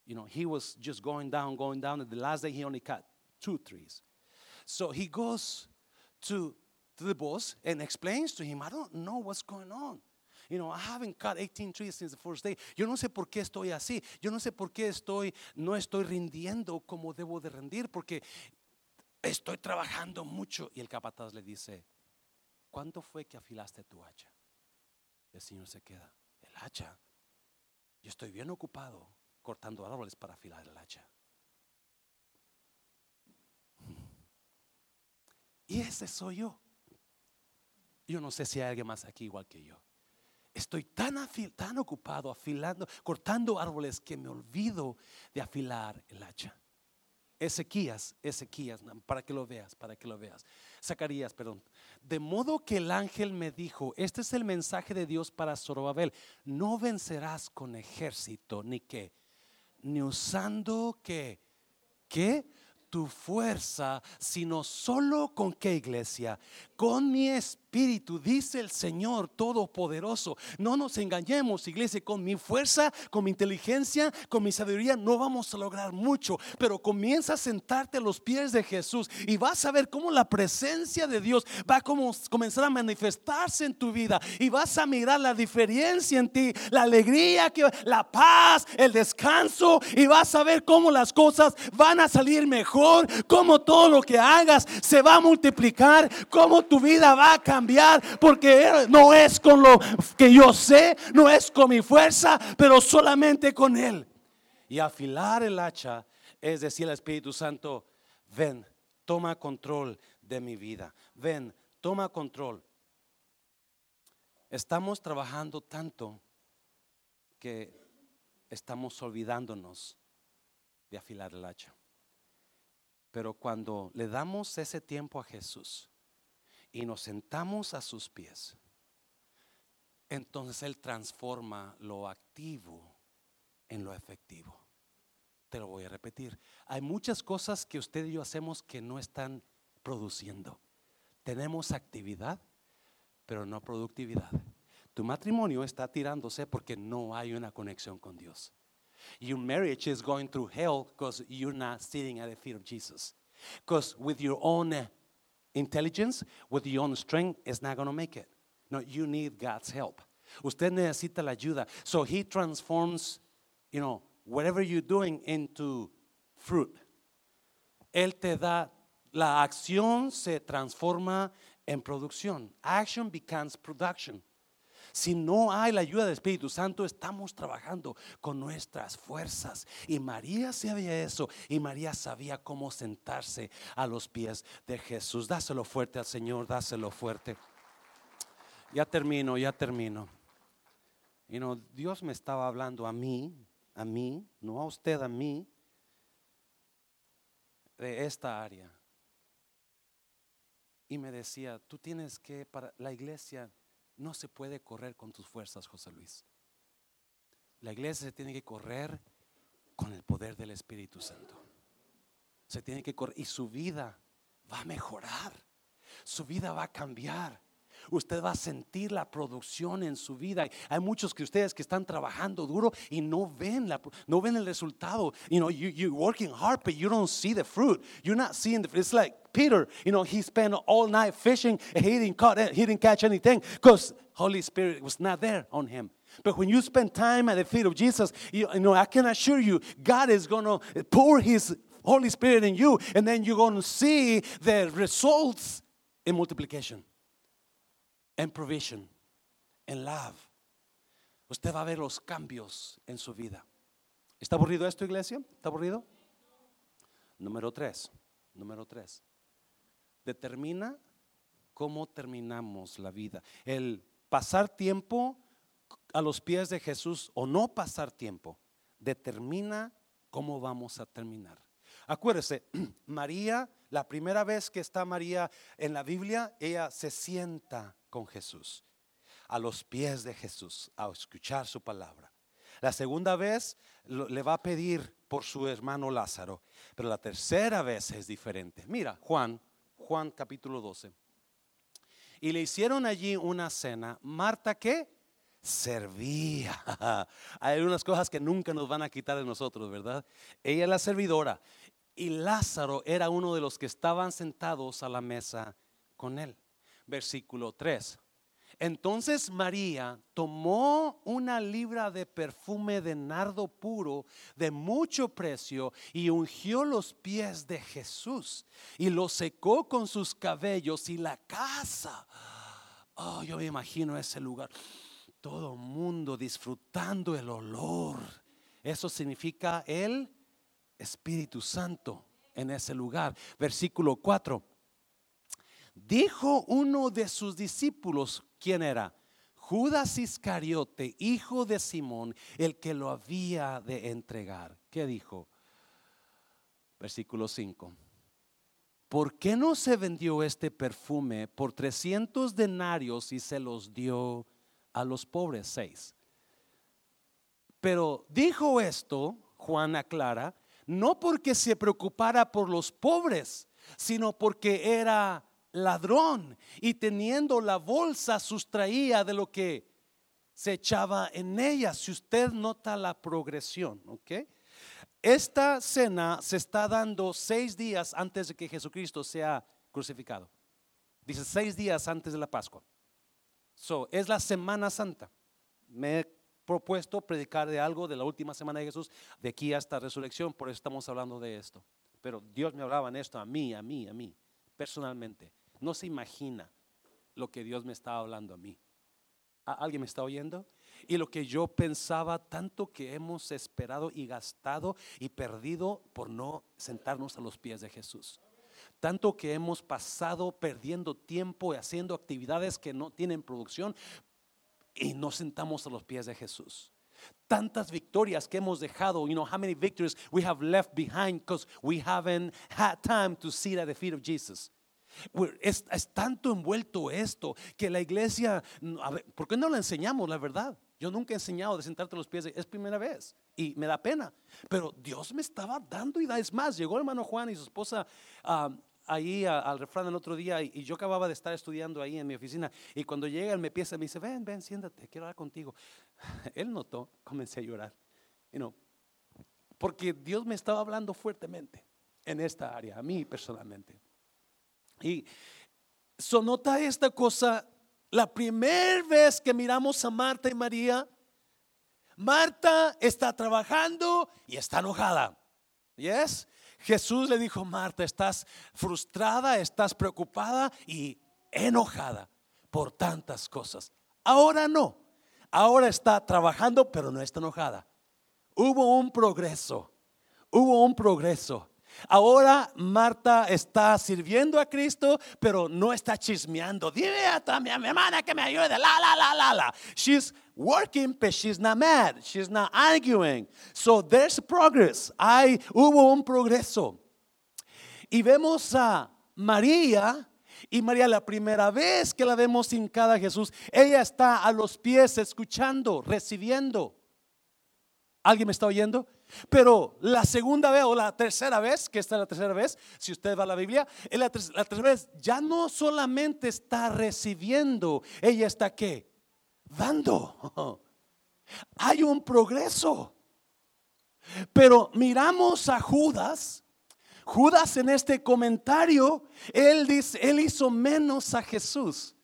A: You know, he was just going down, going down. And the last day he only cut two trees. So he goes to to the boss and explains to him, I don't know what's going on. You know, I haven't cut 18 trees since the first day. Yo no sé por qué estoy así. Yo no sé por qué estoy, no estoy rindiendo como debo de rendir, porque estoy trabajando mucho. Y el capataz le dice, ¿cuándo fue que afilaste tu hacha? El señor se queda, ¿el hacha? Yo estoy bien ocupado cortando árboles para afilar el hacha. Y ese soy yo. Yo no sé si hay alguien más aquí igual que yo. Estoy tan, tan ocupado afilando, cortando árboles que me olvido de afilar el hacha. Ezequías, Ezequías, para que lo veas, para que lo veas. Zacarías, perdón. De modo que el ángel me dijo, este es el mensaje de Dios para Zorobabel, no vencerás con ejército, ni qué, ni usando que, ¿qué? tu fuerza, sino solo con qué iglesia, con mi espíritu, dice el Señor Todopoderoso. No nos engañemos, iglesia, con mi fuerza, con mi inteligencia, con mi sabiduría, no vamos a lograr mucho, pero comienza a sentarte a los pies de Jesús y vas a ver cómo la presencia de Dios va a comenzar a manifestarse en tu vida y vas a mirar la diferencia en ti, la alegría, la paz, el descanso y vas a ver cómo las cosas van a salir mejor, cómo todo lo que hagas se va a multiplicar, cómo tu vida va a cambiar, porque no es con lo que yo sé, no es con mi fuerza, pero solamente con Él. Y afilar el hacha es decir al Espíritu Santo, ven, toma control de mi vida, ven, toma control. Estamos trabajando tanto que estamos olvidándonos de afilar el hacha. Pero cuando le damos ese tiempo a Jesús, y nos sentamos a sus pies, entonces Él transforma lo activo en lo efectivo. Te lo voy a repetir. Hay muchas cosas que usted y yo hacemos que no están produciendo. Tenemos actividad, pero no productividad. Tu matrimonio está tirándose porque no hay una conexión con Dios. Your marriage is going through hell because you're not sitting at the feet of Jesus. Because with your own intelligence, with your own strength, is not going to make it. No, you need God's help. Usted necesita la ayuda. So He transforms, you know, whatever you're doing into fruit. Él te da, la acción se transforma en producción. Action becomes production. Si no hay la ayuda del Espíritu Santo, estamos trabajando con nuestras fuerzas. Y María sabía eso. Y María sabía cómo sentarse a los pies de Jesús. Dáselo fuerte al Señor, dáselo fuerte. Ya termino, ya termino. Y no, Dios me estaba hablando a mí, a mí, no a usted, a mí, de esta área. Y me decía, tú tienes que, para la iglesia no se puede correr con tus fuerzas, José Luis. La iglesia se tiene que correr con el poder del Espíritu Santo. Se tiene que correr y su vida va a mejorar. Su vida va a cambiar. Usted va a sentir la producción en su vida. Hay muchos que ustedes que están trabajando duro y no ven la, no ven el resultado. You know, you, you're working hard, but you don't see the fruit. You're not seeing the. Fruit. It's like Peter. You know, he spent all night fishing. And he didn't caught. He didn't catch anything because Holy Spirit was not there on him. But when you spend time at the feet of Jesus, you, you know, I can assure you, God is to pour His Holy Spirit in you, and then you're going to see the results in multiplication, en provision, en love. Usted va a ver los cambios en su vida. ¿Está aburrido esto, iglesia? ¿Está aburrido? Número tres. Número tres. Determina cómo terminamos la vida. El pasar tiempo a los pies de Jesús o no pasar tiempo determina cómo vamos a terminar. Acuérdese, María, la primera vez que está María en la Biblia, ella se sienta con Jesús, a los pies de Jesús, a escuchar su palabra. La segunda vez le va a pedir por su hermano Lázaro, pero la tercera vez es diferente. Mira, Juan, Juan capítulo 12. Y le hicieron allí una cena. Marta, ¿qué? servía. Hay unas cosas que nunca nos van a quitar de nosotros, ¿verdad? Ella es la servidora y Lázaro era uno de los que estaban sentados a la mesa con él. Versículo 3. Entonces María tomó una libra de perfume de nardo puro de mucho precio y ungió los pies de Jesús y lo secó con sus cabellos y la casa. Oh, yo me imagino ese lugar todo mundo disfrutando el olor. Eso significa el Espíritu Santo en ese lugar. Versículo 4. Dijo uno de sus discípulos, ¿quién era? Judas Iscariote, hijo de Simón, el que lo había de entregar. ¿Qué dijo? Versículo 5. ¿Por qué no se vendió este perfume por 300 denarios y se los dio a los pobres, seis. Pero dijo esto, Juan aclara, no porque se preocupara por los pobres, sino porque era ladrón y teniendo la bolsa sustraía de lo que se echaba en ella. Si usted nota la progresión, ¿ok? Esta cena se está dando seis días antes de que Jesucristo sea crucificado. Dice seis días antes de la Pascua. So, es la Semana Santa. Me he propuesto predicar de algo de la última semana de Jesús, de aquí hasta resurrección, por eso estamos hablando de esto. Pero Dios me hablaba en esto a mí, a mí, a mí, personalmente. No se imagina lo que Dios me estaba hablando a mí. ¿Alguien me está oyendo? Y lo que yo pensaba, tanto que hemos esperado y gastado y perdido por no sentarnos a los pies de Jesús. Tanto que hemos pasado perdiendo tiempo y haciendo actividades que no tienen producción y nos sentamos a los pies de Jesús. Tantas victorias que hemos dejado, you know, how many victories we have left behind because we haven't had time to sit at the feet of Jesus. Es, es, tanto envuelto esto que la iglesia, a ver, ¿por no la enseñamos la verdad? Yo nunca he enseñado de sentarte a los pies, es primera vez y me da pena. Pero Dios me estaba dando y. Es más, llegó el hermano Juan y su esposa ahí al refrán el otro día y, yo acababa de estar estudiando ahí en mi oficina y cuando llega él me empieza, me dice, ven, ven, siéntate, quiero hablar contigo. Él notó, comencé a llorar, you porque Dios me estaba hablando fuertemente en esta área, a mí personalmente. Y sonota esta cosa, la primera vez que miramos a Marta y María, Marta está trabajando y está enojada. ¿Yes? Jesús le dijo, Marta, estás frustrada, estás preocupada y enojada por tantas cosas. Ahora no. Ahora está trabajando, pero no está enojada. Hubo un progreso. Hubo un progreso. Ahora Marta está sirviendo a Cristo, pero no está chismeando. Dime a mi hermana que me ayude. La, la, la, la, la. She's working, but she's not mad. She's not arguing. So there's progress. Hay, hubo un progreso. Y vemos a María. Y María, la primera vez que la vemos hincada a Jesús, ella está a los pies escuchando, recibiendo. ¿Alguien me está oyendo? Pero la segunda vez o la tercera vez, que esta es la tercera vez, si usted va a la Biblia, la, la tercera vez ya no solamente está recibiendo, ella está qué? Dando. Hay un progreso. Pero miramos a Judas. Judas en este comentario, él dice, él hizo menos a Jesús.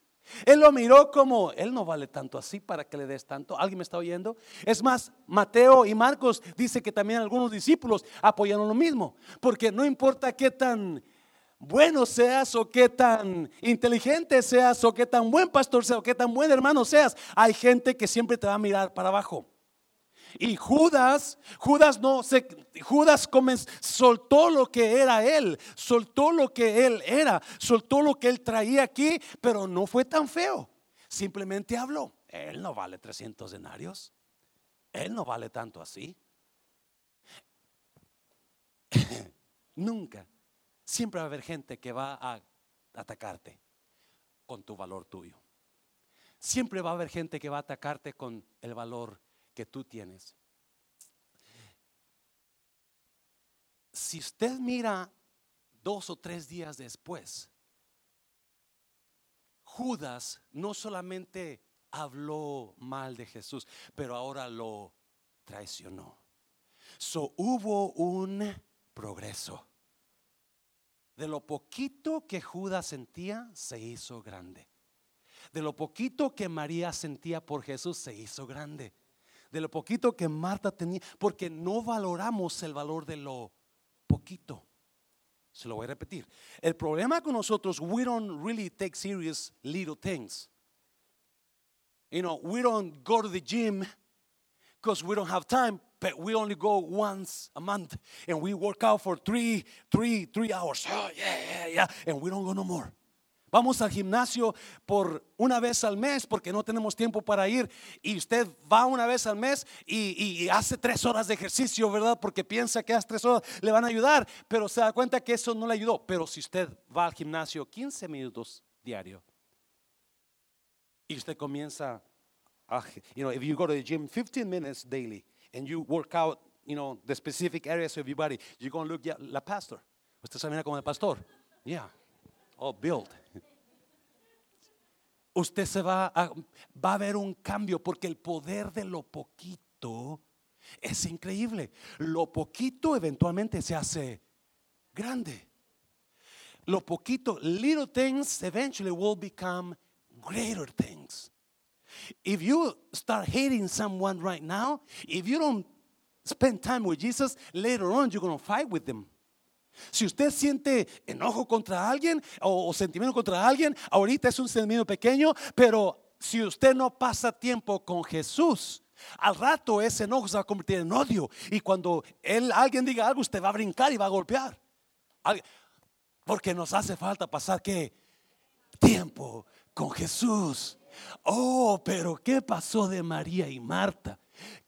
A: Él lo miró como, él no vale tanto así para que le des tanto. ¿Alguien me está oyendo? Es más, Mateo y Marcos dice que también algunos discípulos apoyaron lo mismo. Porque no importa qué tan bueno seas o qué tan inteligente seas o qué tan buen pastor seas o qué tan buen hermano seas, hay gente que siempre te va a mirar para abajo. Y Judas, Judas no se, Judas soltó lo que era él, soltó lo que él era, soltó lo que él traía aquí, pero no fue tan feo. Simplemente habló. Él no vale 300 denarios. Él no vale tanto así. Nunca. Siempre va a haber gente que va a atacarte con tu valor tuyo. Siempre va a haber gente que va a atacarte con el valor que tú tienes. Si usted mira dos o tres días después, Judas no solamente habló mal de Jesús, pero ahora lo traicionó. So hubo un progreso. De lo poquito que Judas sentía, se hizo grande. De lo poquito que María sentía por Jesús, se hizo grande de lo poquito que Marta tenía, porque no valoramos el valor de lo poquito. Se lo voy a repetir. El problema con nosotros, we don't really take serious little things. You know, we don't go to the gym because we don't have time, but we only go once a month and we work out for three, three, three hours. Oh, yeah, yeah, yeah. And we don't go no more. Vamos al gimnasio por una vez al mes porque no tenemos tiempo para ir y usted va una vez al mes y, hace tres horas de ejercicio, ¿verdad? Porque piensa que esas tres horas le van a ayudar, pero se da cuenta que eso no le ayudó. Pero si usted va al gimnasio 15 minutos diario y usted comienza, a, you know, if you go to the gym 15 minutes daily and you work out, you know, the specific areas of your body, you're going to look like la pastor. Usted se mira como el pastor. Yeah. Oh, build usted se va a, va a ver un cambio porque el poder de lo poquito es increíble. Lo poquito eventualmente se hace grande. Lo poquito, little things eventually will become greater things. If you start hating someone right now, if you don't spend time with Jesus, later on you're going to fight with them. Si usted siente enojo contra alguien o, sentimiento contra alguien, ahorita es un sentimiento pequeño, pero si usted no pasa tiempo con Jesús, al rato ese enojo se va a convertir en odio. Y cuando él, alguien diga algo, usted va a brincar y va a golpear. Porque nos hace falta pasar qué? Tiempo con Jesús. Oh, pero ¿qué pasó de María y Marta?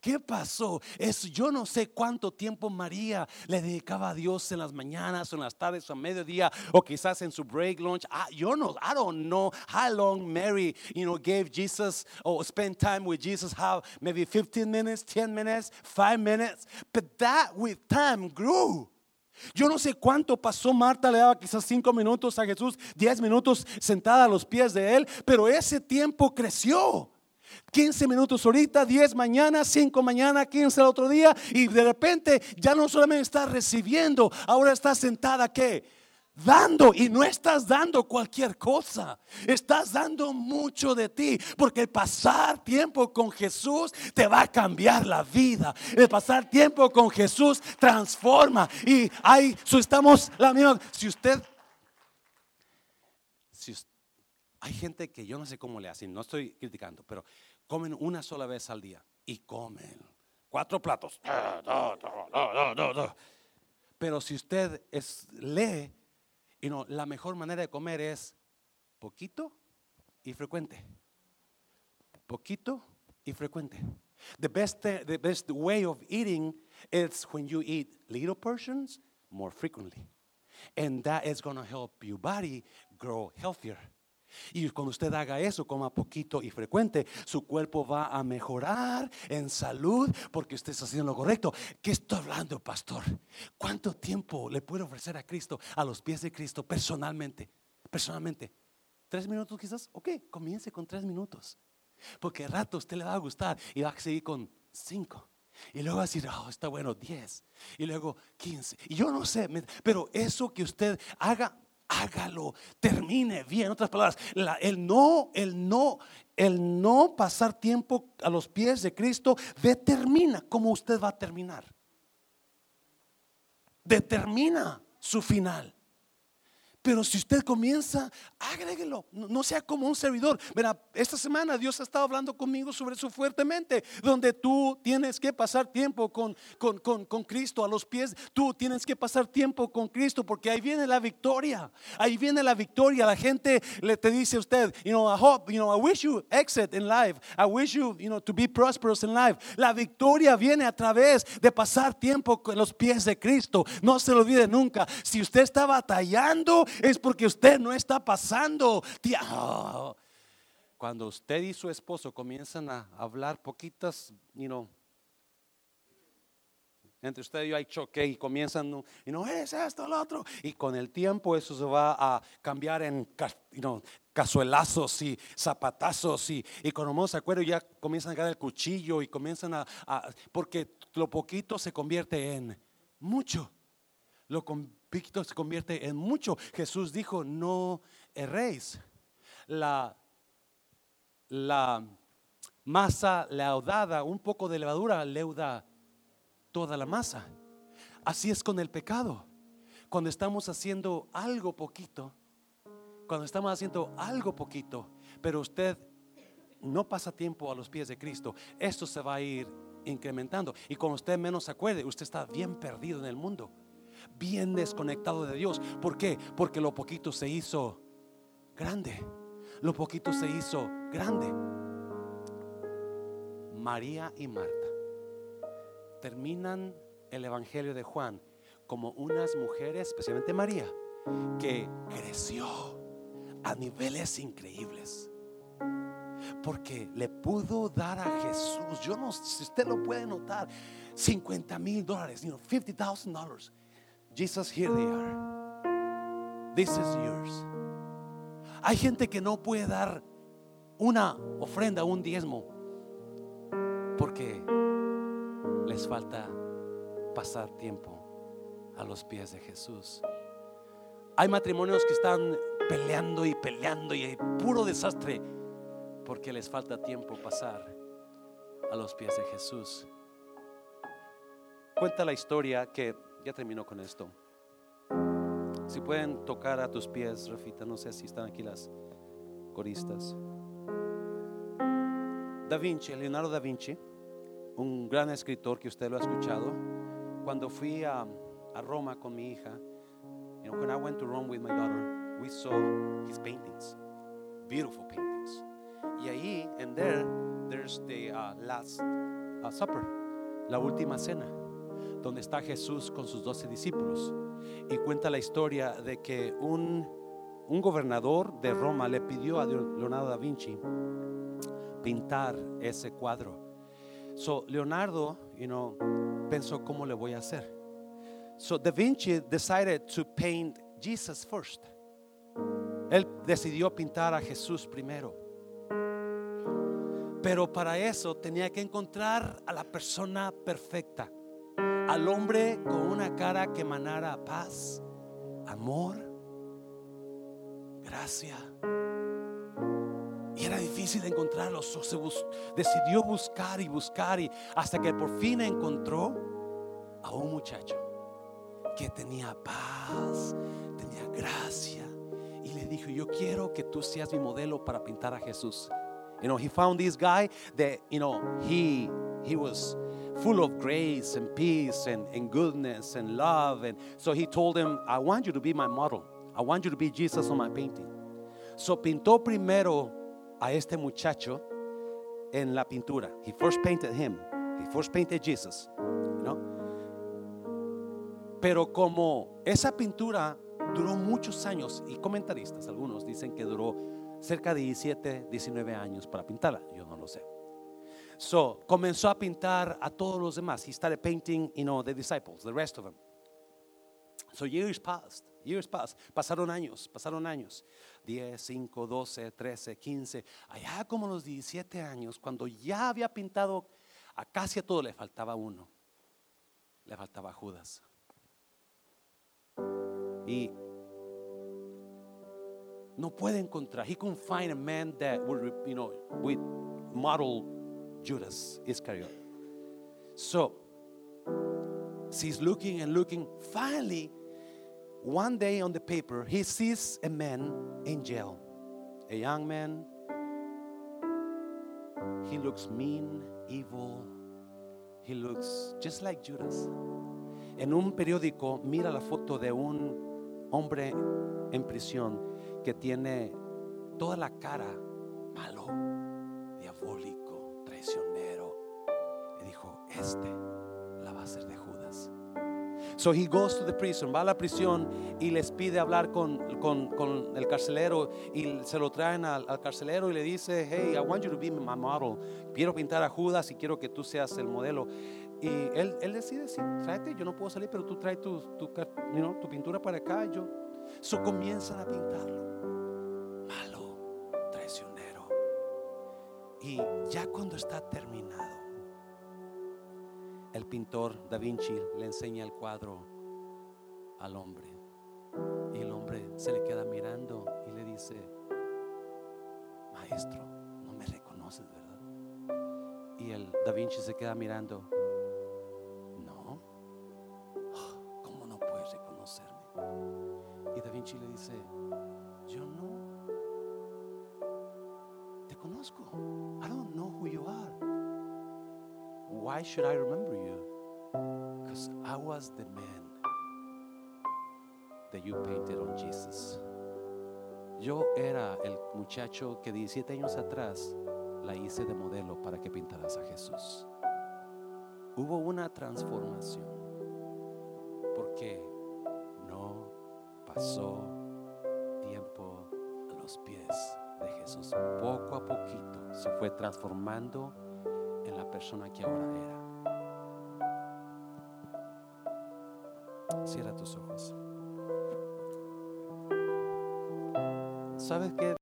A: ¿Qué pasó? Es, yo no sé cuánto tiempo María le dedicaba a Dios en las mañanas en las tardes o a mediodía o quizás en su break lunch. Ah, yo no, I don't know how long Mary, you know, gave Jesus or spent time with Jesus. How maybe 15 minutes, 10 minutes, 5 minutes. But that with time grew. Yo no sé cuánto pasó Marta, le daba quizás 5 minutos a Jesús, 10 minutos sentada a los pies de él, pero ese tiempo creció. 15 minutos ahorita, 10 mañana, 5 mañana, 15 el otro día y de repente ya no solamente estás recibiendo, ahora estás sentada que dando y no estás dando cualquier cosa, estás dando mucho de ti, porque el pasar tiempo con Jesús te va a cambiar la vida. El pasar tiempo con Jesús transforma y ahí estamos la misma. Si usted hay gente que yo no sé cómo le hacen, no estoy criticando, pero comen una sola vez al día y comen cuatro platos. Pero si usted es, lee, y no, la mejor manera de comer es poquito y frecuente. Poquito y frecuente. The best, the best way of eating is when you eat little portions more frequently. And that is going to help your body grow healthier. Y cuando usted haga eso, coma poquito y frecuente, su cuerpo va a mejorar en salud porque usted está haciendo lo correcto. ¿Qué estoy hablando, pastor? ¿Cuánto tiempo le puede ofrecer a Cristo, a los pies de Cristo, personalmente? Personalmente. ¿Tres minutos quizás? Ok, comience con tres minutos. Porque al rato usted le va a gustar y va a seguir con cinco. Y luego va a decir, oh, está bueno, diez. Y luego quince. Y yo no sé, pero eso que usted haga hágalo, termine bien. En otras palabras, el no, el no, el no pasar tiempo a los pies de Cristo determina cómo usted va a terminar. Determina su final. Pero si usted comienza, agréguelo. No, sea como un servidor. Mira, esta semana Dios ha estado hablando conmigo sobre eso fuertemente. Donde tú tienes que pasar tiempo con, con, con, con Cristo a los pies. Tú tienes que pasar tiempo con Cristo porque ahí viene la victoria. Ahí viene la victoria. La gente le te dice a usted, you know, I hope, you know, I wish you exit in life. I wish you, you know, to be prosperous in life. La victoria viene a través de pasar tiempo con los pies de Cristo. No se lo olvide nunca. Si usted está batallando, es porque usted no está pasando. Cuando usted y su esposo comienzan a hablar poquitas, you know, entre usted y yo hay choque y comienzan, y no es esto, lo otro. Y con el tiempo eso se va a cambiar en you cazuelazos y zapatazos. Y, y cuando se acuerda ya comienzan a caer el cuchillo y comienzan a, porque lo poquito se convierte en mucho. Lo, poquito se convierte en mucho. Jesús dijo, no erréis. La, la masa leudada, un poco de levadura leuda toda la masa. Así es con el pecado. Cuando estamos haciendo algo poquito, cuando estamos haciendo algo poquito, pero usted no pasa tiempo a los pies de Cristo, esto se va a ir incrementando. Y cuando usted menos se acuerde, usted está bien perdido en el mundo bien desconectado de Dios. ¿Por qué? Porque lo poquito se hizo grande. Lo poquito se hizo grande. María y Marta terminan el Evangelio de Juan como unas mujeres, especialmente María, que creció a niveles increíbles. Porque le pudo dar a Jesús, yo no sé si usted lo puede notar, 50 mil dólares, you know, 50,000 dólares Jesus, here they are. This is yours. Hay gente que no puede dar una ofrenda, un diezmo, porque les falta pasar tiempo a los pies de Jesús. Hay matrimonios que están peleando y peleando y hay puro desastre porque les falta tiempo pasar a los pies de Jesús. Cuenta la historia que ya terminó con esto. Si pueden tocar a tus pies, Rafita, no sé si están aquí las coristas. Da Vinci, Leonardo da Vinci, un gran escritor que usted lo ha escuchado. Cuando fui a, a Roma con mi hija, you know, when I went to Rome with my daughter, we saw his paintings, beautiful paintings. Y ahí, and there, there's the uh, Last uh, Supper, la última cena donde está Jesús con sus doce discípulos. Y cuenta la historia de que un, un gobernador de Roma le pidió a Leonardo da Vinci pintar ese cuadro. So Leonardo, you know, pensó cómo le voy a hacer. So Da Vinci decided to paint Jesus first. Él decidió pintar a Jesús primero. Pero para eso tenía que encontrar a la persona perfecta al hombre con una cara que emanara paz, amor, gracia. Y era difícil encontrarlo. se decidió buscar y buscar y hasta que por fin encontró a un muchacho que tenía paz, tenía gracia. Y le dijo, yo quiero que tú seas mi modelo para pintar a Jesús. You know, he found this guy that, you know, he, he was full of grace and peace and, and goodness and love. And so he told him, I want you to be my model. I want you to be Jesus on my painting. So pintó primero a este muchacho en la pintura. He first painted him. He first painted Jesus. You know? Pero como esa pintura duró muchos años, y comentaristas, algunos dicen que duró cerca de 17, 19 años para pintarla, yo no lo sé. So, comenzó a pintar a todos los demás. He started painting, you know, the disciples, the rest of them. So years passed, years passed. Pasaron años, pasaron años. 10, 5, 12, 13, 15. Allá como los 17 años, cuando ya había pintado a casi a todo, le faltaba uno. Le faltaba Judas. Y no puede encontrar. He couldn't find a man that would, you know, with model Judas Iscariot. So, he's looking and looking. Finally, one day on the paper, he sees a man in jail, a young man. He looks mean, evil. He looks just like Judas. En un periódico mira la foto de un hombre en prisión que tiene toda la cara malo, diabólico, traicionero. Y dijo, este la va a hacer de Judas. So he goes to the prison, va a la prisión y les pide hablar con, con, con el carcelero y se lo traen al, al, carcelero y le dice, hey, I want you to be my model. Quiero pintar a Judas y quiero que tú seas el modelo. Y él, él decide, sí, tráete, yo no puedo salir, pero tú traes tu, tu, you know, tu pintura para acá. Y yo, so comienzan a pintarlo. Y ya cuando está terminado, el pintor Da Vinci le enseña el cuadro al hombre. Y el hombre se le queda mirando y le dice, maestro, no me reconoces, ¿verdad? Y el Da Vinci se queda mirando, no, ¿cómo no puedes reconocerme? Y Da Vinci le dice, yo no conozco. I don't know who you are. Why should I remember you? Because I was the man that you painted on Jesus. Yo era el muchacho que 17 años atrás la hice de modelo para que pintaras a Jesús. Hubo una transformación porque no pasó Poco a poquito se fue transformando en la persona que ahora era. Cierra tus ojos. ¿Sabes qué?